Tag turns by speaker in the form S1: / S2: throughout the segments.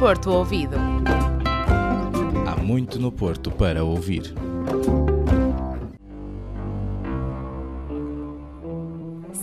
S1: Porto Ouvido.
S2: Há muito no Porto para ouvir.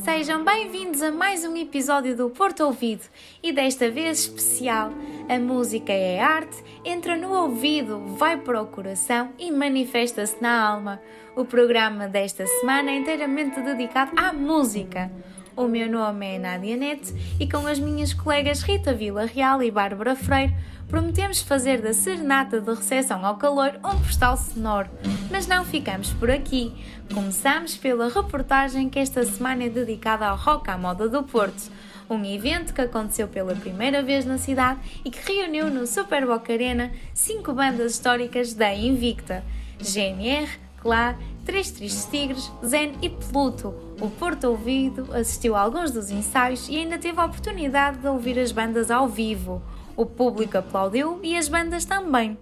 S3: Sejam bem-vindos a mais um episódio do Porto Ouvido e desta vez especial. A música é arte, entra no ouvido, vai para o coração e manifesta-se na alma. O programa desta semana é inteiramente dedicado à música. O meu nome é Nadia Neto e com as minhas colegas Rita Vila Real e Bárbara Freire prometemos fazer da serenata de recepção ao calor um postal sonoro. Mas não ficamos por aqui. Começamos pela reportagem que esta semana é dedicada ao Rock à Moda do Porto. Um evento que aconteceu pela primeira vez na cidade e que reuniu no Super Boca Arena cinco bandas históricas da Invicta: GNR, Clá, Três Tristes Tigres, Zen e Pluto. O Porto Ouvido assistiu a alguns dos ensaios e ainda teve a oportunidade de ouvir as bandas ao vivo. O público aplaudiu e as bandas também.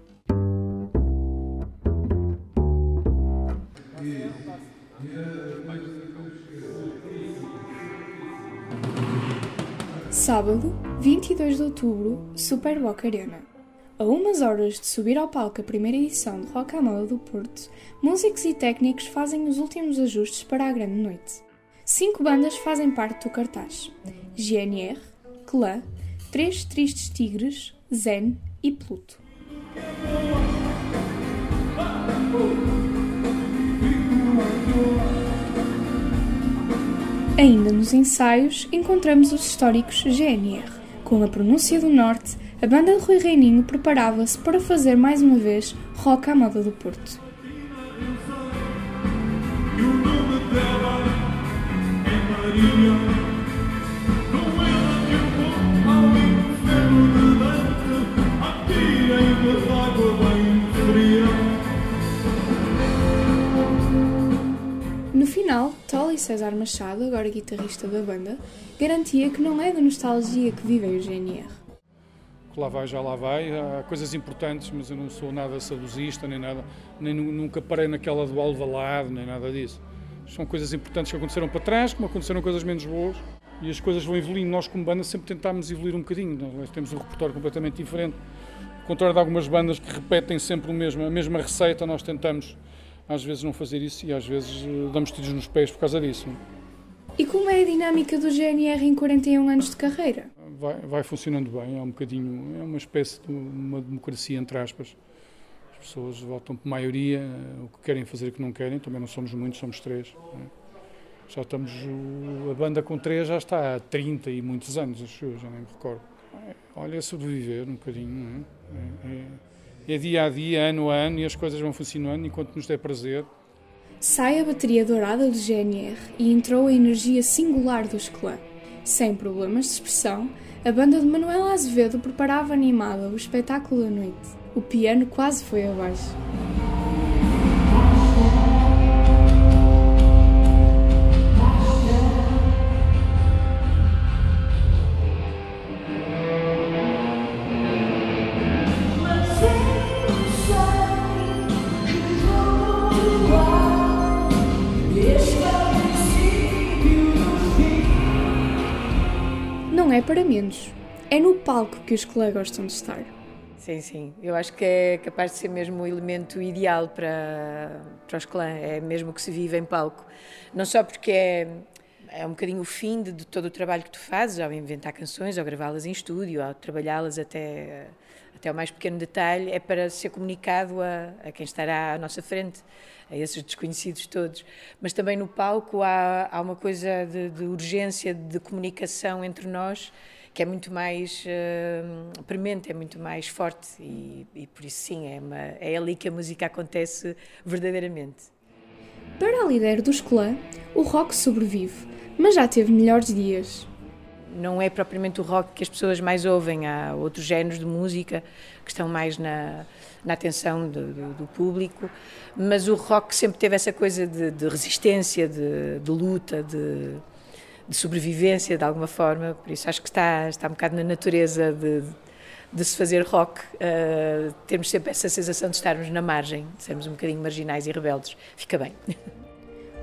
S4: Sábado, 22 de outubro, Super Boca Arena. A umas horas de subir ao palco a primeira edição de Rock à Moda do Porto, músicos e técnicos fazem os últimos ajustes para a grande noite. Cinco bandas fazem parte do cartaz: GNR, Clã, Três Tristes Tigres, Zen e Pluto. Ainda nos ensaios, encontramos os históricos GNR. Com a pronúncia do Norte, a banda de Rui Reininho preparava-se para fazer mais uma vez rock à moda do Porto. No final, Tolly César Machado, agora guitarrista da banda, garantia que não é da nostalgia que vivem o GNR.
S5: Lá vai, já lá vai. Há coisas importantes, mas eu não sou nada saudosista, nem nada, nem nu- nunca parei naquela do Alvalade, nem nada disso. São coisas importantes que aconteceram para trás, como aconteceram coisas menos boas, e as coisas vão evoluindo. Nós, como banda, sempre tentámos evoluir um bocadinho. Nós temos um repertório completamente diferente. Ao contrário de algumas bandas que repetem sempre o mesmo, a mesma receita, nós tentamos, às vezes, não fazer isso e às vezes eh, damos tiros nos pés por causa disso.
S4: E como é a dinâmica do GNR em 41 anos de carreira?
S5: Vai, vai funcionando bem, é um bocadinho, é uma espécie de uma democracia entre aspas. As pessoas votam por maioria, eh, o que querem fazer e o que não querem, também não somos muitos, somos três. né? Já estamos, a banda com três já está há 30 e muitos anos, acho eu, já nem me recordo. É, Olha, é sobreviver um bocadinho, não é? É, é- é dia a dia, ano a ano, e as coisas vão funcionando enquanto nos der prazer.
S4: Sai a bateria dourada do GNR e entrou a energia singular dos clã. Sem problemas de expressão, a banda de Manuel Azevedo preparava animada o espetáculo da noite. O piano quase foi abaixo. É para menos. É no palco que os colegas gostam de estar.
S6: Sim, sim. Eu acho que é capaz de ser mesmo o elemento ideal para, para os clãs. É mesmo o que se vive em palco. Não só porque é, é um bocadinho o fim de, de todo o trabalho que tu fazes, ao inventar canções, ao gravá-las em estúdio, ao trabalhá-las até, até ao mais pequeno detalhe, é para ser comunicado a, a quem estará à nossa frente, a esses desconhecidos todos. Mas também no palco há, há uma coisa de, de urgência de comunicação entre nós que é muito mais uh, premente, é muito mais forte e, e por isso sim, é, uma, é ali que a música acontece verdadeiramente.
S4: Para a líder dos clã, o rock sobrevive, mas já teve melhores dias.
S6: Não é propriamente o rock que as pessoas mais ouvem, há outros géneros de música que estão mais na, na atenção do, do, do público, mas o rock sempre teve essa coisa de, de resistência, de, de luta, de, de sobrevivência de alguma forma, por isso acho que está, está um bocado na natureza de, de se fazer rock, uh, termos sempre essa sensação de estarmos na margem, de sermos um bocadinho marginais e rebeldes. Fica bem.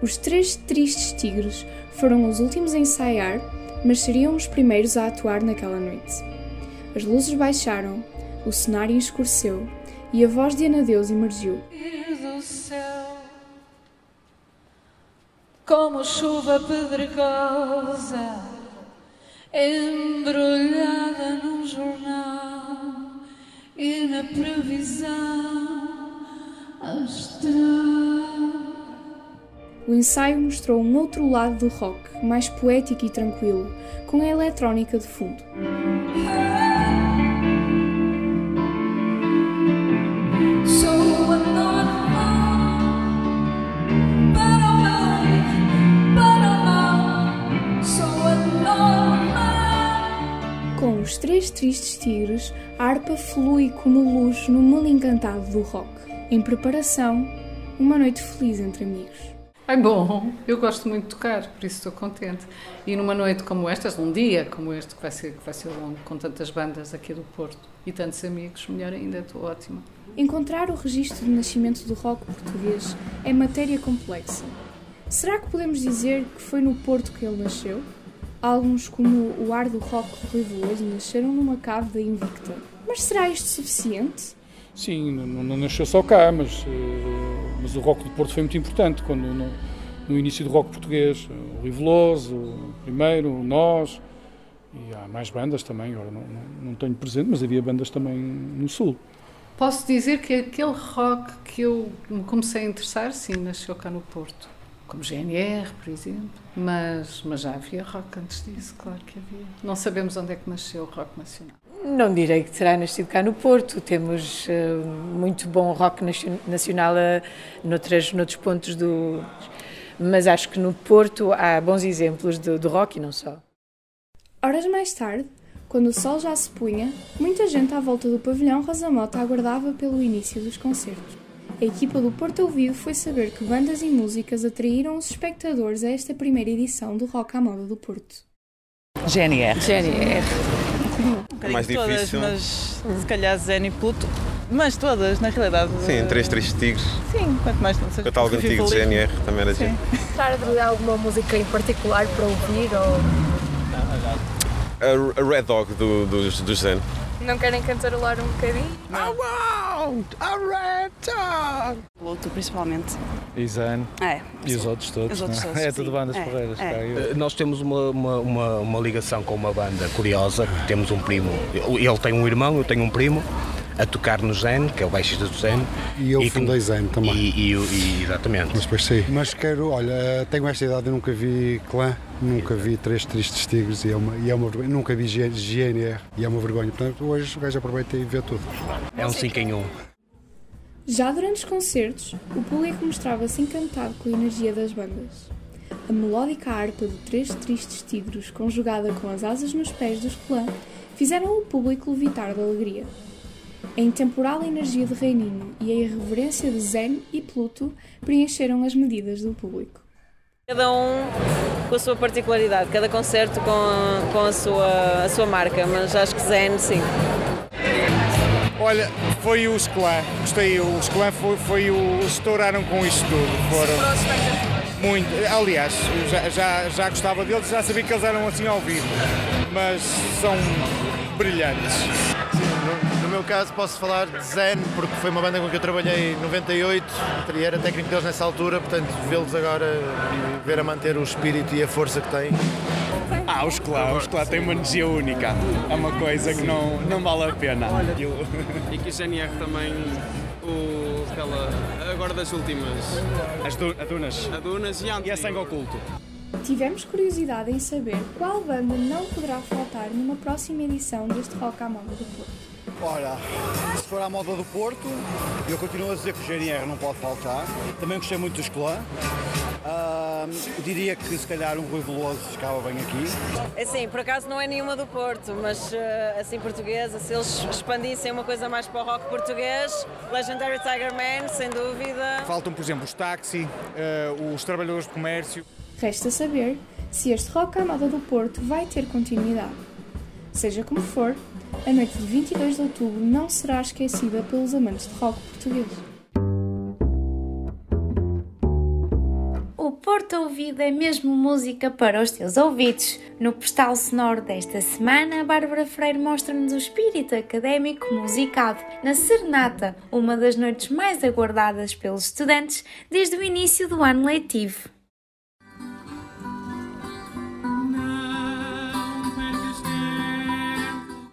S4: Os três tristes tigres foram os últimos a ensaiar, mas seriam os primeiros a atuar naquela noite. As luzes baixaram, O cenário escureceu e a voz de Anadeus emergiu.
S1: do céu, como chuva pedregosa, embrulhada num jornal e na previsão astral.
S4: O ensaio mostrou um outro lado do rock, mais poético e tranquilo, com a eletrónica de fundo. Com os três tristes tigres, a harpa flui como luz no mundo encantado do rock. Em preparação, uma noite feliz entre amigos.
S7: Ai bom, eu gosto muito de tocar, por isso estou contente. E numa noite como esta, num dia como este, que vai ser, que vai ser longo, com tantas bandas aqui do Porto e tantos amigos, melhor ainda, estou ótima.
S4: Encontrar o registro do nascimento do rock português é matéria complexa. Será que podemos dizer que foi no Porto que ele nasceu? Alguns, como o ar do rock do Rui Veloso, nasceram numa cave da Invicta. Mas será isto suficiente?
S5: Sim, não, não nasceu só cá, mas, eh, mas o rock do Porto foi muito importante quando no, no início do rock português. O Rui Veloso, o primeiro, o Nós, e há mais bandas também, agora não, não, não tenho presente, mas havia bandas também no Sul.
S7: Posso dizer que aquele rock que eu me comecei a interessar, sim, nasceu cá no Porto. Como GNR, por exemplo. Mas, mas já havia rock antes disso, claro que havia. Não sabemos onde é que nasceu o rock nacional.
S6: Não direi que terá nascido cá no Porto. Temos eh, muito bom rock nacional uh, noutras, noutros pontos do. Mas acho que no Porto há bons exemplos do, do rock e não só.
S4: Horas mais tarde, quando o sol já se punha, muita gente à volta do pavilhão Rosa Mota aguardava pelo início dos concertos. A equipa do Porto Ouvido foi saber que bandas e músicas atraíram os espectadores a esta primeira edição do Rock à Moda do Porto.
S8: GNR.
S6: GNR.
S8: Um bocadinho
S9: mais
S8: todas,
S9: difícil.
S8: mas se calhar Zen e Pluto. Mas todas, na realidade.
S9: Sim, três tristes tigres.
S8: Sim, quanto mais não seja.
S9: Catálogo antigo de
S8: Rivoli.
S9: GNR também era
S8: Sim.
S9: giro.
S10: Gostar de alguma música em particular para ouvir ou
S9: A, a Red Dog do, dos, dos Zen.
S10: não querem cantarolar um bocadinho?
S11: Pluto, principalmente.
S12: E Zen
S11: É.
S12: e os outros todos.
S11: Os outros
S12: é?
S11: todos,
S12: é tudo
S11: sim.
S12: bandas
S11: É,
S12: porreiras.
S11: é.
S13: Nós temos uma, uma, uma, uma ligação com uma banda curiosa, temos um primo, ele tem um irmão, eu tenho um primo, a tocar no Zen, que é o baixista do Zen.
S14: E eu
S13: que-
S14: fundei Zen também.
S13: E, e, e- exatamente.
S14: Mas depois sei. Mas quero, olha, tenho esta idade, eu nunca vi clã, nunca vi três tristes tigres e é uma, e é uma vergonha. Nunca vi GNR e é uma vergonha. Portanto, hoje o gajo aproveita e vê tudo.
S13: É um 5 em 1.
S4: Já durante os concertos, o público mostrava-se encantado com a energia das bandas. A melódica harpa de Três Tristes Tigres, conjugada com as asas nos pés dos clã, fizeram o público levitar de alegria. A intemporal energia de Reininho e a irreverência de Zen e Pluto preencheram as medidas do público.
S15: Cada um com a sua particularidade, cada concerto com, a, com a, sua, a sua marca, mas acho que Zen, sim.
S16: Olha, foi os clã. Gostei, os clã foi, foi o. estouraram com isto tudo. Foram. Muito. Aliás, já, já, já gostava deles, já sabia que eles eram assim ao vivo. Mas são brilhantes.
S17: No meu caso posso falar de Zen, porque foi uma banda com que eu trabalhei em 98 e era técnico deles nessa altura, portanto vê-los agora e ver a manter o espírito e a força que têm.
S16: Ah, os clã, os clã têm uma energia única. É uma coisa que não, não vale a pena.
S18: E que o GNR também, o, aquela, agora das últimas.
S16: As du a Dunas.
S18: A Dunas e a
S16: E a Sangue Oculto.
S4: Tivemos curiosidade em saber qual banda não poderá faltar numa próxima edição deste Rock à Moda do Porto.
S19: Ora, se for à moda do Porto, eu continuo a dizer que o GNR não pode faltar. Também gostei muito dos clã. Ah, diria que se calhar um Rui Veloso ficava bem aqui.
S15: Assim, por acaso não é nenhuma do Porto, mas eh, assim portuguesa, se eles expandissem uma coisa mais para o rock português, Legendary Tiger Man, sem dúvida.
S16: Faltam, por exemplo, os táxi, eh, os trabalhadores de comércio.
S4: Resta saber se este Rock à Moda do Porto vai ter continuidade. Seja como for, a noite de 22 de outubro não será esquecida pelos amantes de rock português.
S3: O Porto Ouvido é mesmo música para os teus ouvidos. No postal sonoro desta semana, a Bárbara Freire mostra-nos o espírito académico musicado na Serenata, uma das noites mais aguardadas pelos estudantes desde o início do ano letivo.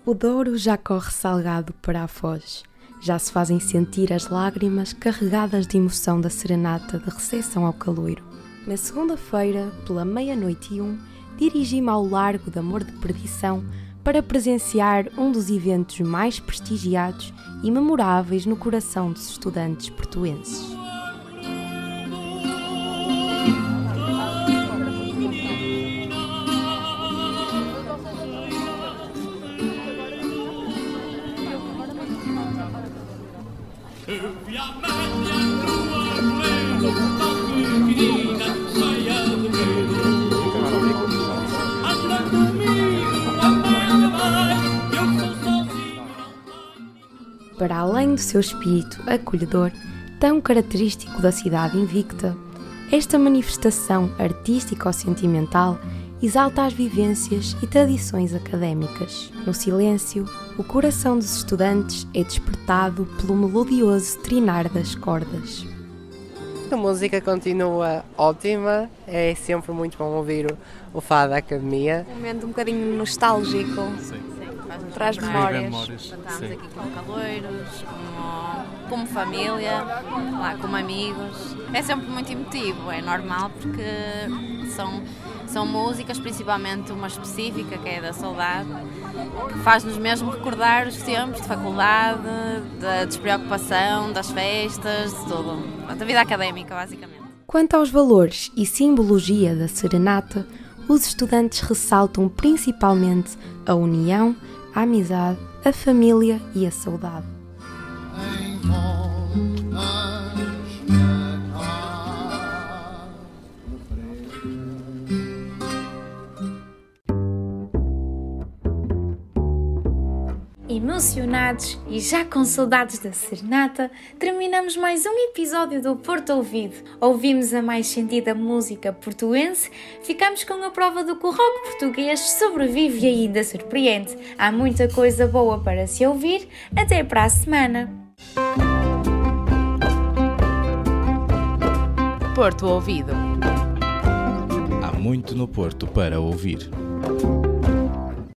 S12: O Douro já corre salgado para a Foz. Já se fazem sentir as lágrimas carregadas de emoção da serenata de recepção ao caloiro. Na segunda-feira, pela meia-noite e um, dirigi-me ao Largo de Amor de Perdição para presenciar um dos eventos mais prestigiados e memoráveis no coração dos estudantes portuenses. Para além do seu espírito acolhedor, tão característico da cidade invicta, esta manifestação artístico-sentimental exalta as vivências e tradições académicas. No silêncio, o coração dos estudantes é despertado pelo melodioso trinar das cordas.
S20: A música continua ótima, é sempre muito bom ouvir o, o Fado da Academia.
S21: Um momento um bocadinho nostálgico.
S20: Sim.
S21: Traz memórias.
S20: memórias.
S21: Estamos aqui com caloiros, como, como família, lá, como amigos. É sempre muito emotivo, é normal porque são, são músicas, principalmente uma específica que é da saudade, que faz-nos mesmo recordar os tempos de faculdade, da despreocupação, das festas, de tudo. Da vida académica, basicamente.
S12: Quanto aos valores e simbologia da serenata, os estudantes ressaltam principalmente a união, a amizade, a família e a saudade.
S3: Emocionados e já com saudades da serenata, terminamos mais um episódio do Porto Ouvido. Ouvimos a mais sentida música portuense, ficamos com a prova do que o rock português sobrevive e ainda surpreende. Há muita coisa boa para se ouvir. Até para a semana!
S2: Porto Ouvido. Há muito no Porto para ouvir.